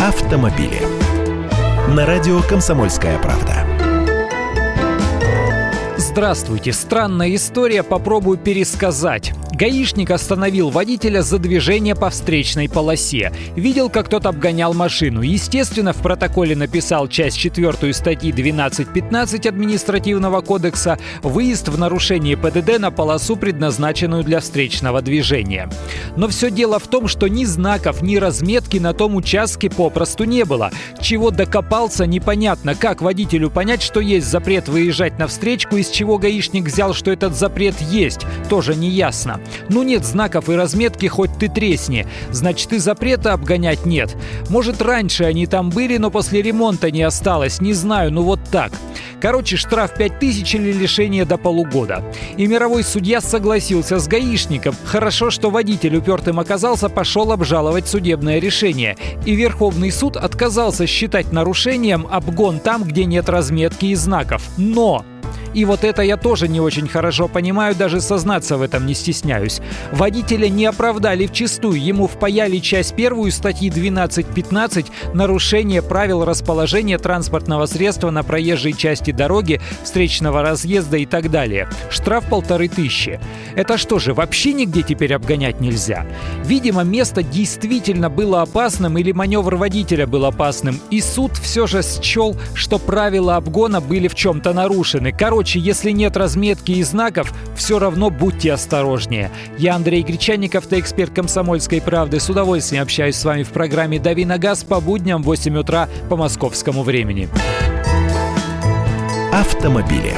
автомобили. На радио «Комсомольская правда». Здравствуйте. Странная история, попробую пересказать. Гаишник остановил водителя за движение по встречной полосе. Видел, как тот обгонял машину. Естественно, в протоколе написал часть 4 статьи 12.15 административного кодекса «Выезд в нарушение ПДД на полосу, предназначенную для встречного движения». Но все дело в том, что ни знаков, ни разметки на том участке попросту не было. Чего докопался, непонятно. Как водителю понять, что есть запрет выезжать на встречку, из чего гаишник взял, что этот запрет есть, тоже не ясно. Ну нет знаков и разметки, хоть ты тресни. Значит, и запрета обгонять нет. Может, раньше они там были, но после ремонта не осталось. Не знаю, ну вот так. Короче, штраф 5000 или лишение до полугода. И мировой судья согласился с гаишником. Хорошо, что водитель упертым оказался, пошел обжаловать судебное решение. И Верховный суд отказался считать нарушением обгон там, где нет разметки и знаков. Но и вот это я тоже не очень хорошо понимаю, даже сознаться в этом не стесняюсь. Водителя не оправдали в чистую, ему впаяли часть первую статьи 12.15 «Нарушение правил расположения транспортного средства на проезжей части дороги, встречного разъезда и так далее». Штраф полторы тысячи. Это что же, вообще нигде теперь обгонять нельзя? Видимо, место действительно было опасным или маневр водителя был опасным, и суд все же счел, что правила обгона были в чем-то нарушены. Короче, Короче, если нет разметки и знаков, все равно будьте осторожнее. Я Андрей Гречанников, ты эксперт комсомольской правды. С удовольствием общаюсь с вами в программе «Дави на газ» по будням в 8 утра по московскому времени. Автомобили.